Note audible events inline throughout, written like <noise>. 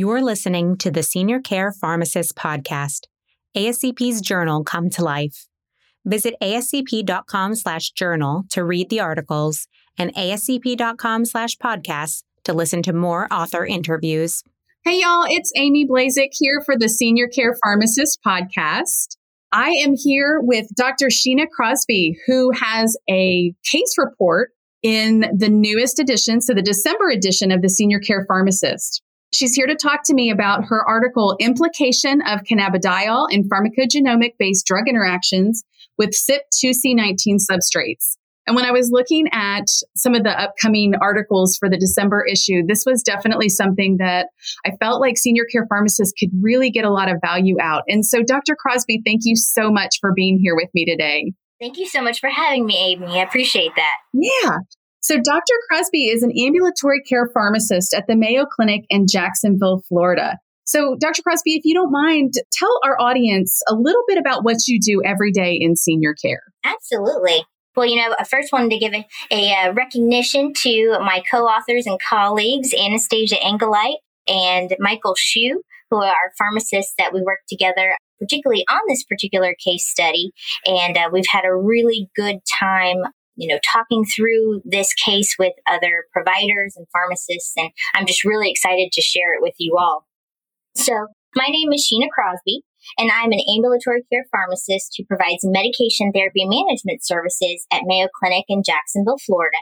You're listening to the Senior Care Pharmacist Podcast, ASCP's journal come to life. Visit ascp.com slash journal to read the articles and ascp.com slash podcasts to listen to more author interviews. Hey, y'all, it's Amy Blazek here for the Senior Care Pharmacist Podcast. I am here with Dr. Sheena Crosby, who has a case report in the newest edition, so the December edition of the Senior Care Pharmacist. She's here to talk to me about her article, Implication of Cannabidiol in Pharmacogenomic Based Drug Interactions with CYP2C19 Substrates. And when I was looking at some of the upcoming articles for the December issue, this was definitely something that I felt like senior care pharmacists could really get a lot of value out. And so, Dr. Crosby, thank you so much for being here with me today. Thank you so much for having me, Amy. I appreciate that. Yeah. So, Dr. Crosby is an ambulatory care pharmacist at the Mayo Clinic in Jacksonville, Florida. So, Dr. Crosby, if you don't mind, tell our audience a little bit about what you do every day in senior care. Absolutely. Well, you know, I first wanted to give a, a uh, recognition to my co authors and colleagues, Anastasia Engelite and Michael Shu, who are pharmacists that we work together, particularly on this particular case study. And uh, we've had a really good time you know, talking through this case with other providers and pharmacists. And I'm just really excited to share it with you all. So my name is Sheena Crosby, and I'm an ambulatory care pharmacist who provides medication therapy management services at Mayo Clinic in Jacksonville, Florida.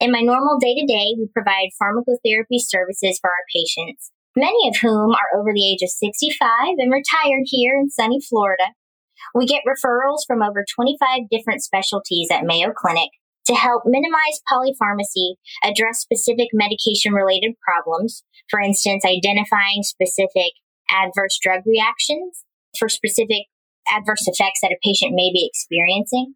In my normal day to day, we provide pharmacotherapy services for our patients, many of whom are over the age of 65 and retired here in sunny Florida. We get referrals from over 25 different specialties at Mayo Clinic to help minimize polypharmacy, address specific medication related problems, for instance, identifying specific adverse drug reactions for specific adverse effects that a patient may be experiencing,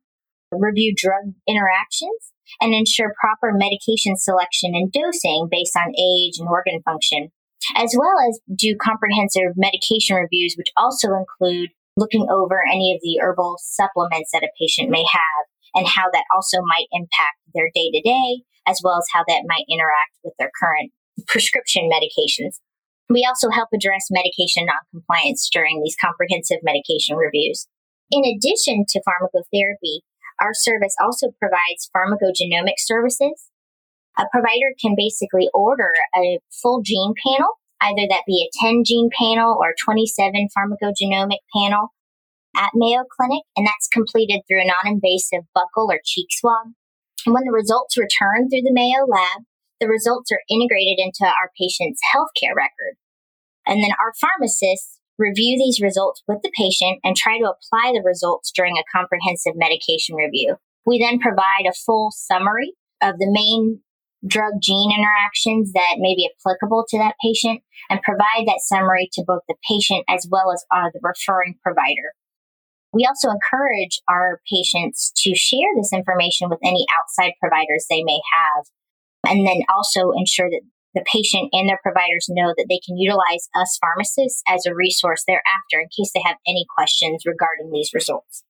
review drug interactions, and ensure proper medication selection and dosing based on age and organ function, as well as do comprehensive medication reviews, which also include looking over any of the herbal supplements that a patient may have and how that also might impact their day to day, as well as how that might interact with their current prescription medications. We also help address medication noncompliance during these comprehensive medication reviews. In addition to pharmacotherapy, our service also provides pharmacogenomic services. A provider can basically order a full gene panel, either that be a 10 gene panel or 27 pharmacogenomic panel at Mayo Clinic, and that's completed through a non-invasive buccal or cheek swab. And when the results return through the Mayo lab, the results are integrated into our patient's healthcare record. And then our pharmacists review these results with the patient and try to apply the results during a comprehensive medication review. We then provide a full summary of the main drug gene interactions that may be applicable to that patient and provide that summary to both the patient as well as uh, the referring provider. We also encourage our patients to share this information with any outside providers they may have, and then also ensure that the patient and their providers know that they can utilize us pharmacists as a resource thereafter in case they have any questions regarding these results.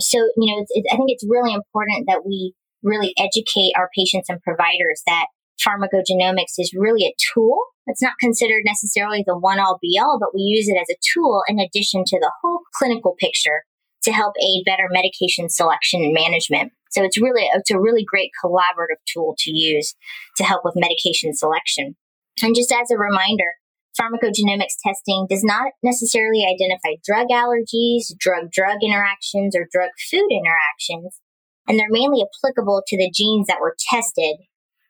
So, you know, I think it's really important that we really educate our patients and providers that pharmacogenomics is really a tool. It's not considered necessarily the one all be all, but we use it as a tool in addition to the whole clinical picture to help aid better medication selection and management. So it's really, it's a really great collaborative tool to use to help with medication selection. And just as a reminder, pharmacogenomics testing does not necessarily identify drug allergies, drug drug interactions, or drug food interactions. And they're mainly applicable to the genes that were tested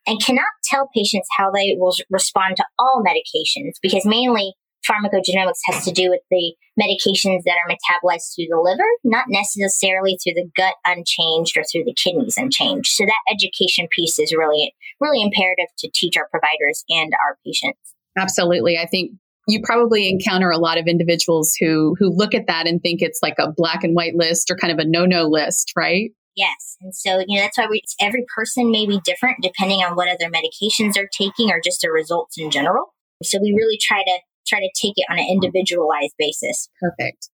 and cannot tell patients how they will respond to all medications because mainly pharmacogenomics has to do with the medications that are metabolized through the liver, not necessarily through the gut unchanged or through the kidneys unchanged. So that education piece is really, really imperative to teach our providers and our patients. Absolutely. I think you probably encounter a lot of individuals who who look at that and think it's like a black and white list or kind of a no-no list, right? Yes. And so, you know, that's why we, every person may be different depending on what other medications they're taking or just their results in general. So we really try to try to take it on an individualized basis. Perfect.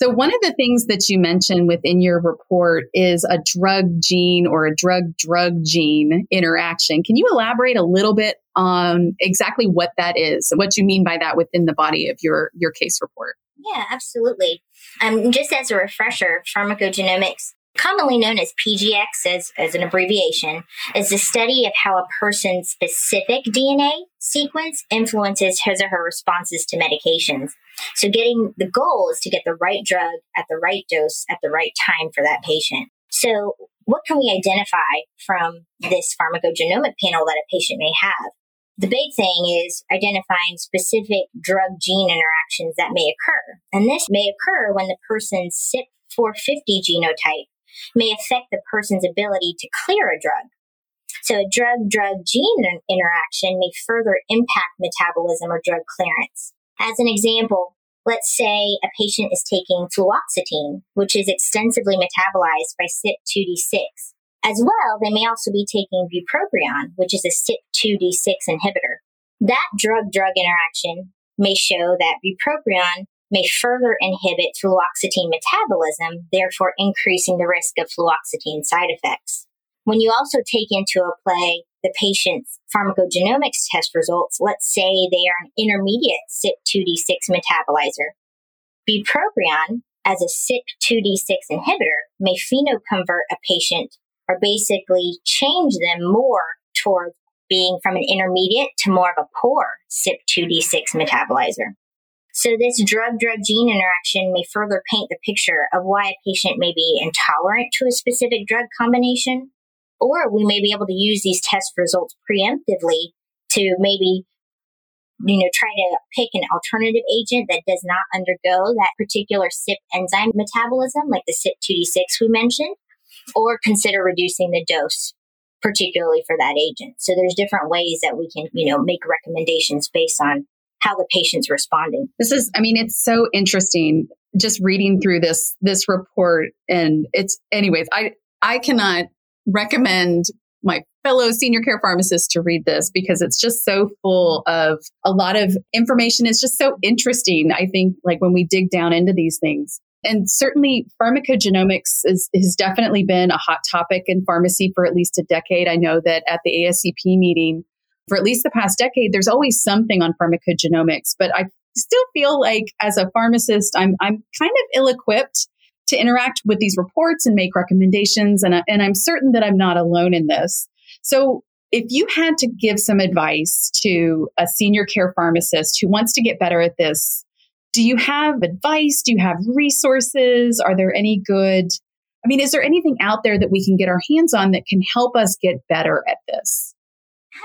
So, one of the things that you mentioned within your report is a drug gene or a drug drug gene interaction. Can you elaborate a little bit on exactly what that is, and what you mean by that within the body of your, your case report? Yeah, absolutely. Um, just as a refresher, pharmacogenomics commonly known as PGX as, as an abbreviation, is the study of how a person's specific DNA sequence influences his or her responses to medications. So getting the goal is to get the right drug at the right dose at the right time for that patient. So what can we identify from this pharmacogenomic panel that a patient may have? The big thing is identifying specific drug gene interactions that may occur. And this may occur when the person's CYP450 genotype may affect the person's ability to clear a drug. So a drug drug gene interaction may further impact metabolism or drug clearance. As an example, let's say a patient is taking fluoxetine, which is extensively metabolized by CYP2D6. As well, they may also be taking bupropion, which is a CYP2D6 inhibitor. That drug drug interaction may show that bupropion may further inhibit fluoxetine metabolism, therefore increasing the risk of fluoxetine side effects. When you also take into a play the patient's pharmacogenomics test results, let's say they are an intermediate CYP2D6 metabolizer. Bupropion, as a CYP2D6 inhibitor, may phenoconvert a patient or basically change them more towards being from an intermediate to more of a poor CYP2D6 metabolizer. So this drug-drug gene interaction may further paint the picture of why a patient may be intolerant to a specific drug combination, or we may be able to use these test results preemptively to maybe you know, try to pick an alternative agent that does not undergo that particular CYP enzyme metabolism, like the CYP2D6 we mentioned, or consider reducing the dose, particularly for that agent. So there's different ways that we can, you know, make recommendations based on how the patient's responding. This is, I mean, it's so interesting just reading through this, this report. And it's, anyways, I, I cannot recommend my fellow senior care pharmacists to read this because it's just so full of a lot of information. It's just so interesting. I think like when we dig down into these things. And certainly pharmacogenomics is, has definitely been a hot topic in pharmacy for at least a decade. I know that at the ASCP meeting, for at least the past decade, there's always something on pharmacogenomics, but I still feel like as a pharmacist, I'm, I'm kind of ill equipped to interact with these reports and make recommendations. And, and I'm certain that I'm not alone in this. So if you had to give some advice to a senior care pharmacist who wants to get better at this, do you have advice? Do you have resources? Are there any good? I mean, is there anything out there that we can get our hands on that can help us get better at this?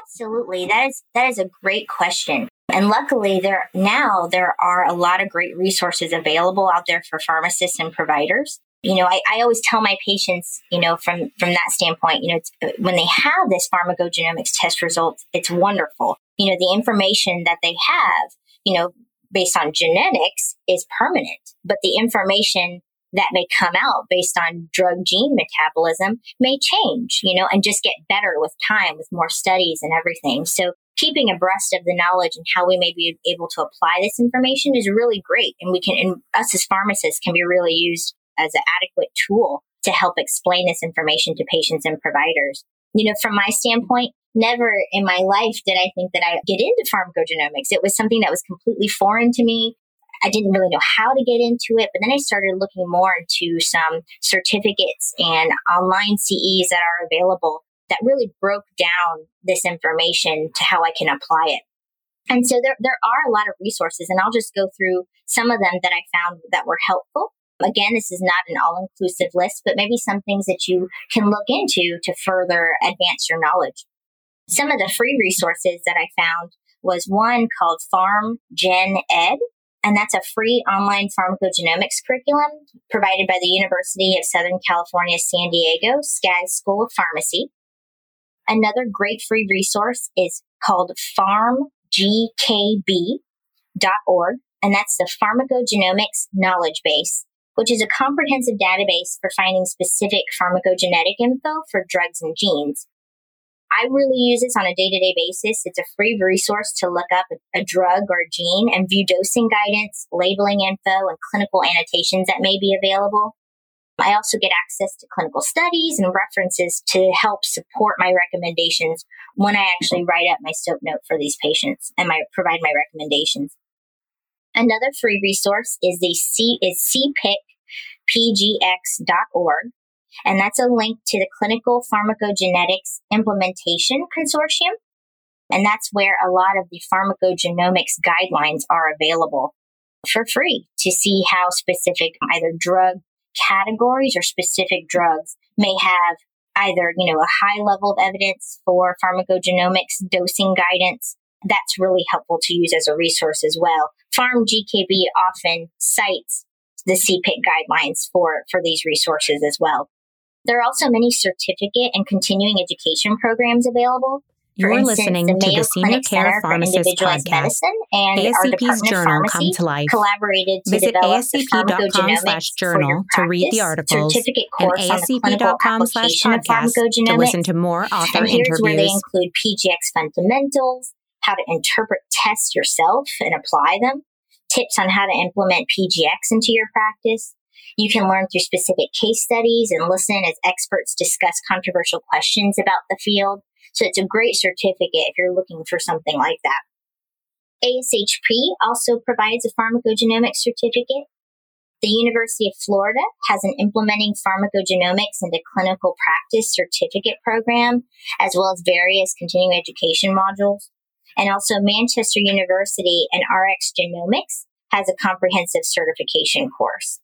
Absolutely. That is that is a great question. And luckily there now there are a lot of great resources available out there for pharmacists and providers. You know, I, I always tell my patients, you know, from from that standpoint, you know, uh, when they have this pharmacogenomics test results, it's wonderful. You know, the information that they have, you know, based on genetics is permanent, but the information that may come out based on drug gene metabolism may change, you know, and just get better with time, with more studies and everything. So keeping abreast of the knowledge and how we may be able to apply this information is really great. And we can, and us as pharmacists can be really used as an adequate tool to help explain this information to patients and providers. You know, from my standpoint, never in my life did I think that I get into pharmacogenomics. It was something that was completely foreign to me. I didn't really know how to get into it, but then I started looking more into some certificates and online CEs that are available that really broke down this information to how I can apply it. And so there, there are a lot of resources and I'll just go through some of them that I found that were helpful. Again, this is not an all inclusive list, but maybe some things that you can look into to further advance your knowledge. Some of the free resources that I found was one called Farm Gen Ed, and that's a free online pharmacogenomics curriculum provided by the University of Southern California, San Diego, Skaggs School of Pharmacy. Another great free resource is called pharmgkb.org, and that's the Pharmacogenomics Knowledge Base, which is a comprehensive database for finding specific pharmacogenetic info for drugs and genes. I really use this on a day to day basis. It's a free resource to look up a drug or a gene and view dosing guidance, labeling info, and clinical annotations that may be available. I also get access to clinical studies and references to help support my recommendations when I actually write up my SOAP note for these patients and my provide my recommendations. Another free resource is the C is cpicpgx.org. And that's a link to the Clinical Pharmacogenetics Implementation Consortium. And that's where a lot of the pharmacogenomics guidelines are available for free to see how specific either drug categories or specific drugs may have either, you know, a high level of evidence for pharmacogenomics dosing guidance. That's really helpful to use as a resource as well. PharmGKB often cites the CPIC guidelines for, for these resources as well. There are also many certificate and continuing education programs available. You're instance, listening the to the Senior Clinic Care Pharmacist Podcast. and ASCP's journal Come to Life. Collaborated to Visit ascp.com slash journal to read the articles and ascp.com slash podcast to listen to more author and here's interviews. where they include PGX fundamentals, how to interpret tests yourself and apply them, tips on how to implement PGX into your practice, you can learn through specific case studies and listen as experts discuss controversial questions about the field. So it's a great certificate if you're looking for something like that. ASHP also provides a pharmacogenomics certificate. The University of Florida has an implementing pharmacogenomics into clinical practice certificate program, as well as various continuing education modules. And also Manchester University and RxGenomix has a comprehensive certification course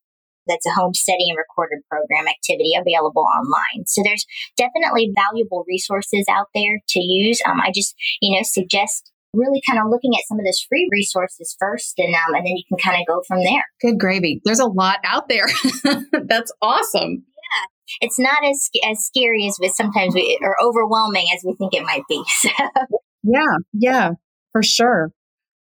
that's a home study and recorded program activity available online. So there's definitely valuable resources out there to use. Um, I just, you know, suggest really kind of looking at some of those free resources first and um, and then you can kind of go from there. Good gravy. There's a lot out there. <laughs> That's awesome. Yeah. It's not as as scary as we sometimes we or overwhelming as we think it might be. <laughs> So. Yeah, yeah, for sure.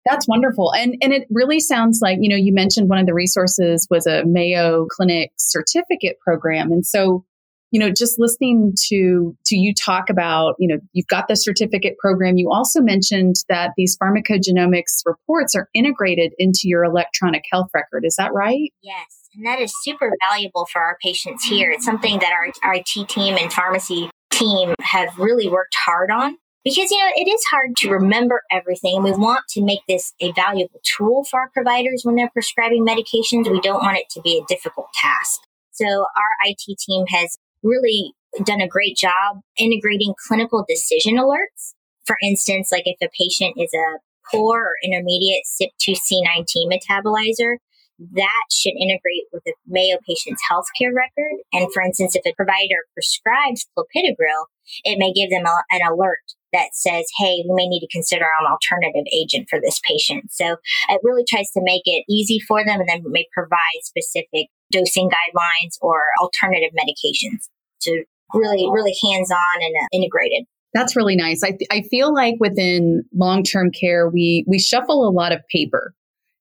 That's wonderful. And and it really sounds like, you know, you mentioned one of the resources was a Mayo Clinic certificate program. And so, you know, just listening to to you talk about, you know, you've got the certificate program. You also mentioned that these pharmacogenomics reports are integrated into your electronic health record. Is that right? Yes. And that is super valuable for our patients here. It's something that our, our IT team and pharmacy team have really worked hard on because you know it is hard to remember everything and we want to make this a valuable tool for our providers when they're prescribing medications. We don't want it to be a difficult task. So our it team has really done a great job integrating clinical decision alerts. For instance like if a patient is a poor or intermediate CYP2C19 metabolizer that should integrate with the Mayo patient's healthcare record. And for instance, if a provider prescribes clopidogrel, it may give them a, an alert that says, hey, we may need to consider an alternative agent for this patient. So it really tries to make it easy for them and then may provide specific dosing guidelines or alternative medications. So really, really hands on and uh, integrated. That's really nice. I, th- I feel like within long term care, we, we shuffle a lot of paper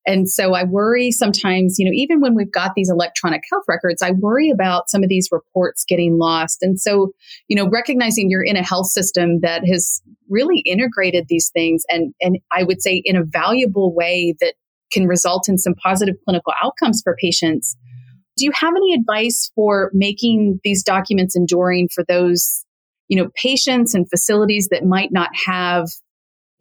and so I worry sometimes, you know, even when we've got these electronic health records, I worry about some of these reports getting lost. And so, you know, recognizing you're in a health system that has really integrated these things and, and I would say in a valuable way that can result in some positive clinical outcomes for patients. Do you have any advice for making these documents enduring for those, you know, patients and facilities that might not have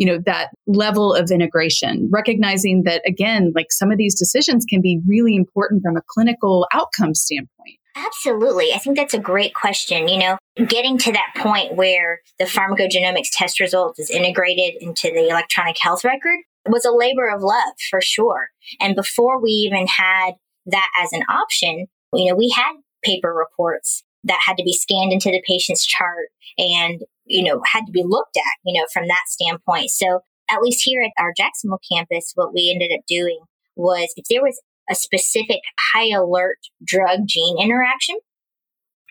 you know, that level of integration, recognizing that again, like some of these decisions can be really important from a clinical outcome standpoint. Absolutely. I think that's a great question. You know, getting to that point where the pharmacogenomics test results is integrated into the electronic health record was a labor of love for sure. And before we even had that as an option, you know, we had paper reports that had to be scanned into the patient's chart and you know, had to be looked at, you know, from that standpoint. So at least here at our Jacksonville campus, what we ended up doing was if there was a specific high alert drug gene interaction,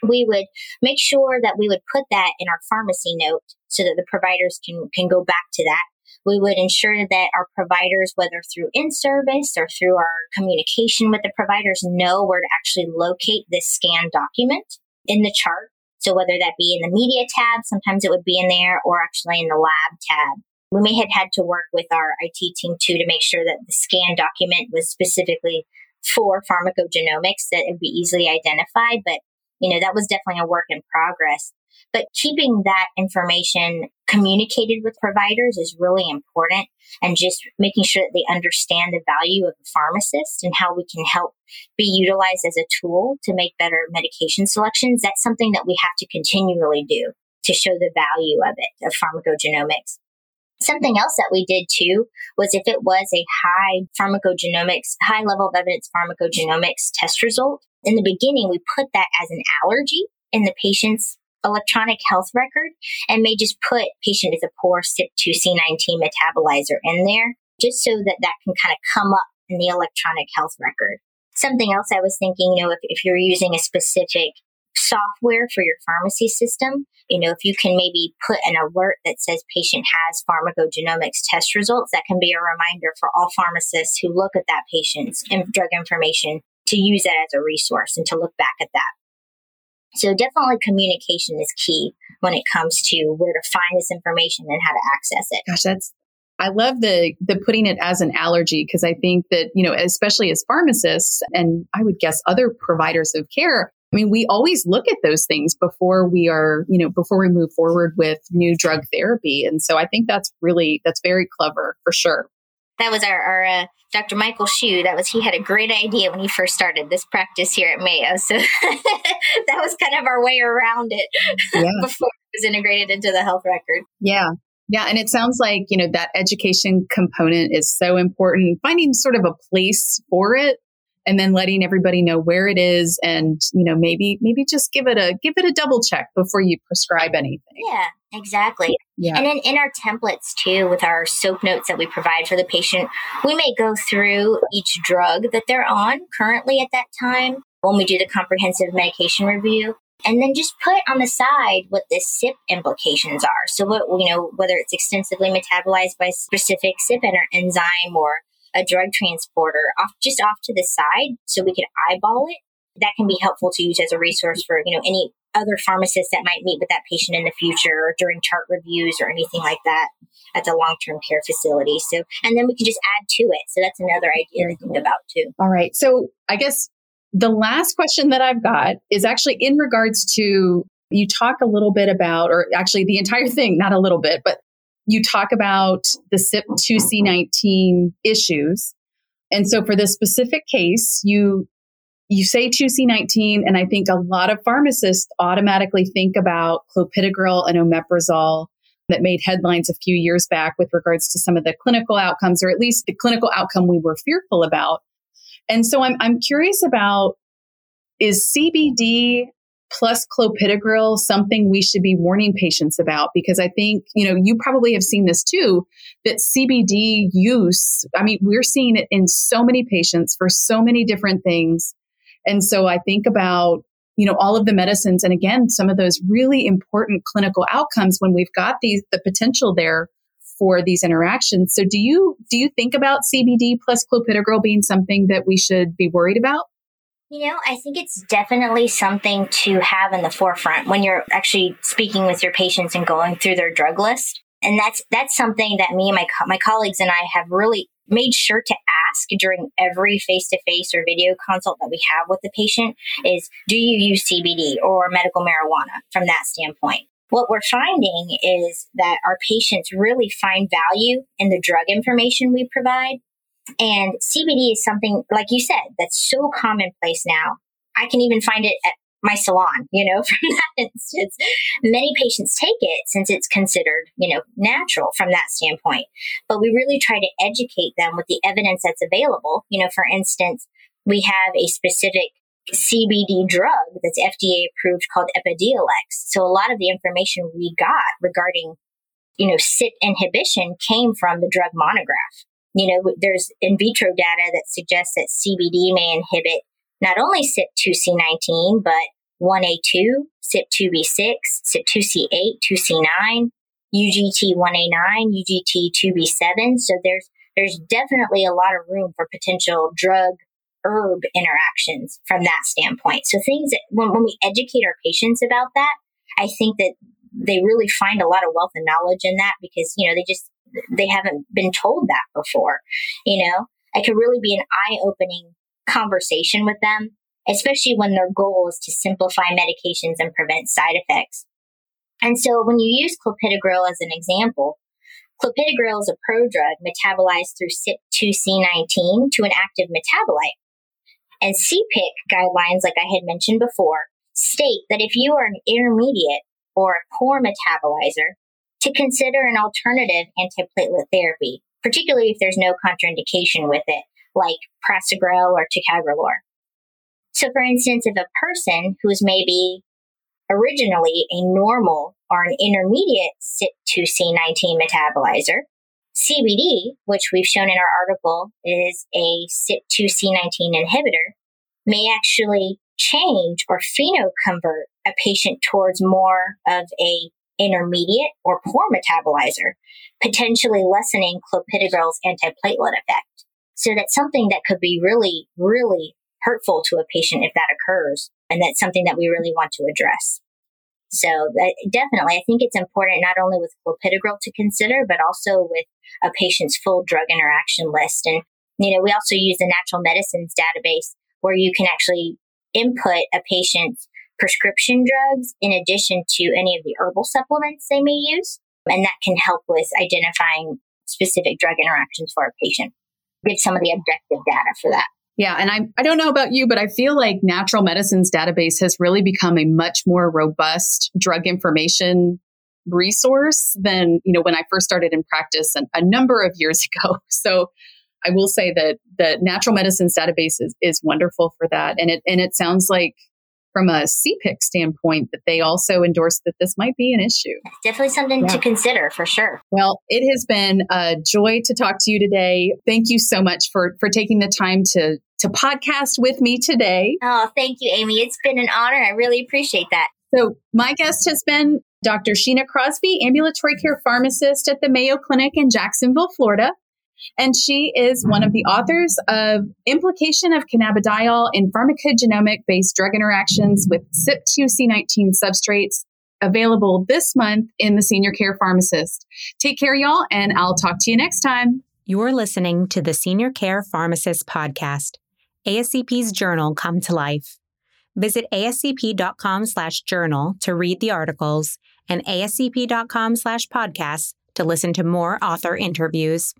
we would make sure that we would put that in our pharmacy note so that the providers can, can go back to that. We would ensure that our providers, whether through in service or through our communication with the providers, know where to actually locate this scan document in the chart So whether that be in the media tab, sometimes it would be in there, or actually in the lab tab. We may have had to work with our IT team too to make sure that the scan document was specifically for pharmacogenomics that it would be easily identified. But, you know, that was definitely a work in progress. But keeping that information communicated with providers is really important and just making sure that they understand the value of the pharmacist and how we can help be utilized as a tool to make better medication selections. That's something that we have to continually do to show the value of it, of pharmacogenomics. Something else that we did too was if it was a high pharmacogenomics, high level of evidence pharmacogenomics test result, in the beginning, we put that as an allergy in the patient's electronic health record and may just put patient is a poor CYP2C19 metabolizer in there just so that that can kind of come up in the electronic health record. Something else I was thinking, you know, if, if you're using a specific software for your pharmacy system, you know, if you can maybe put an alert that says patient has pharmacogenomics test results, that can be a reminder for all pharmacists who look at that patient's drug information to use that as a resource and to look back at that. So definitely communication is key when it comes to where to find this information and how to access it. Gosh, that's I love the the putting it as an allergy because I think that, you know, especially as pharmacists and I would guess other providers of care, I mean, we always look at those things before we are, you know, before we move forward with new drug therapy. And so I think that's really that's very clever for sure. That was our, our uh, Dr. Michael Shu, that was he had a great idea when he first started this practice here at Mayo. So <laughs> that was kind of our way around it <laughs> yeah. before it was integrated into the health record. Yeah. Yeah, and it sounds like, you know, that education component is so important. Finding sort of a place for it and then letting everybody know where it is and you know maybe maybe just give it a give it a double check before you prescribe anything. Yeah exactly. Yeah. And then in our templates too with our soap notes that we provide for the patient we may go through each drug that they're on currently at that time when we do the comprehensive medication review and then just put on the side what the CYP implications are. So, what you know, whether it's extensively metabolized by specific CYP enzyme or a drug transporter off just off to the side so we could eyeball it. That can be helpful to use as a resource for, you know, any other pharmacists that might meet with that patient in the future or during chart reviews or anything like that at the long-term care facility. So, and then we can just add to it. So that's another idea to think about too. All right. So I guess the last question that I've got is actually in regards to you talk a little bit about, or actually the entire thing, not a little bit, but you talk about the CYP2C19 issues. And so for this specific case, you you say 2C19, and I think a lot of pharmacists automatically think about clopidogrel and omeprazole that made headlines a few years back with regards to some of the clinical outcomes, or at least the clinical outcome we were fearful about. And so I'm, I'm curious about is CBD plus clopidogrel something we should be warning patients about because I think, you know, you probably have seen this too, that CBD use, I mean, we're seeing it in so many patients for so many different things. And so I think about, you know, all of the medicines and again, some of those really important clinical outcomes when we've got these, the potential there for these interactions. So do you, do you think about CBD plus clopidogrel being something that we should be worried about? You know, I think it's definitely something to have in the forefront when you're actually speaking with your patients and going through their drug list. And that's that's something that me and my my colleagues and I have really made sure to ask during every face-to-face or video consult that we have with the patient is do you use CBD or medical marijuana from that standpoint? What we're finding is that our patients really find value in the drug information we provide and CBD is something, like you said, that's so commonplace now. I can even find it at my salon, you know, <laughs> from that instance. Many patients take it since it's considered, you know, natural from that standpoint. But we really try to educate them with the evidence that's available. You know, for instance, we have a specific CBD drug that's FDA approved called Epidiolex. So a lot of the information we got regarding, you know, CYP inhibition came from the drug monograph. You know, there's in vitro data that suggests that CBD may inhibit not only CYP2C19, but 1A2, CYP2B6, CYP2C8, 2C9, UGT1A9, UGT2B7. So there's there's definitely a lot of room for potential drug herb interactions from that standpoint. So things that when, when we educate our patients about that, I think that they really find a lot of wealth and knowledge in that because, you know, they just, they haven't been told that before. You know, it could really be an eye opening conversation with them, especially when their goal is to simplify medications and prevent side effects. And so when you use clopidogrel as an example, clopidogrel is a prodrug metabolized through CYP2C19 to an active metabolite. And CPIC guidelines, like I had mentioned before, state that if you are an intermediate or a poor metabolizer, to consider an alternative antiplatelet therapy, particularly if there's no contraindication with it, like prasugrel or ticagrelor. So, for instance, if a person who is maybe originally a normal or an intermediate CYP2C19 metabolizer, CBD, which we've shown in our article is a CYP2C19 inhibitor, may actually change or phenoconvert a patient towards more of a intermediate or poor metabolizer, potentially lessening clopidogrel's antiplatelet effect. So that's something that could be really, really hurtful to a patient if that occurs. And that's something that we really want to address. So definitely, I think it's important not only with clopidogrel to consider, but also with a patient's full drug interaction list. And, you know, we also use the natural medicines database where you can actually input a patient's prescription drugs in addition to any of the herbal supplements they may use. And that can help with identifying specific drug interactions for a patient. Give some of the objective data for that. Yeah. And I, I don't know about you, but I feel like natural medicines database has really become a much more robust drug information resource than, you know, when I first started in practice and a number of years <laughs> ago. So I will say that the natural medicines database is, is wonderful for that. And it, and it sounds like from a CPIC standpoint that they also endorse that this might be an issue. Definitely something yeah. to consider for sure. Well, it has been a joy to talk to you today. Thank you so much for for taking the time to to podcast with me today. Oh, thank you, Amy. It's been an honor. I really appreciate that. So, my guest has been Dr. Sheena Crosby, ambulatory care pharmacist at the Mayo Clinic in Jacksonville, Florida. And she is one of the authors of Implication of Cannabidiol in Pharmacogenomic Based Drug Interactions with CYP2C19 Substrates, available this month in the Senior Care Pharmacist. Take care, y'all, and I'll talk to you next time. You're listening to the Senior Care Pharmacist Podcast, ASCP's journal come to life. Visit ascp.com slash journal to read the articles and ascp.com slash podcasts to listen to more author interviews.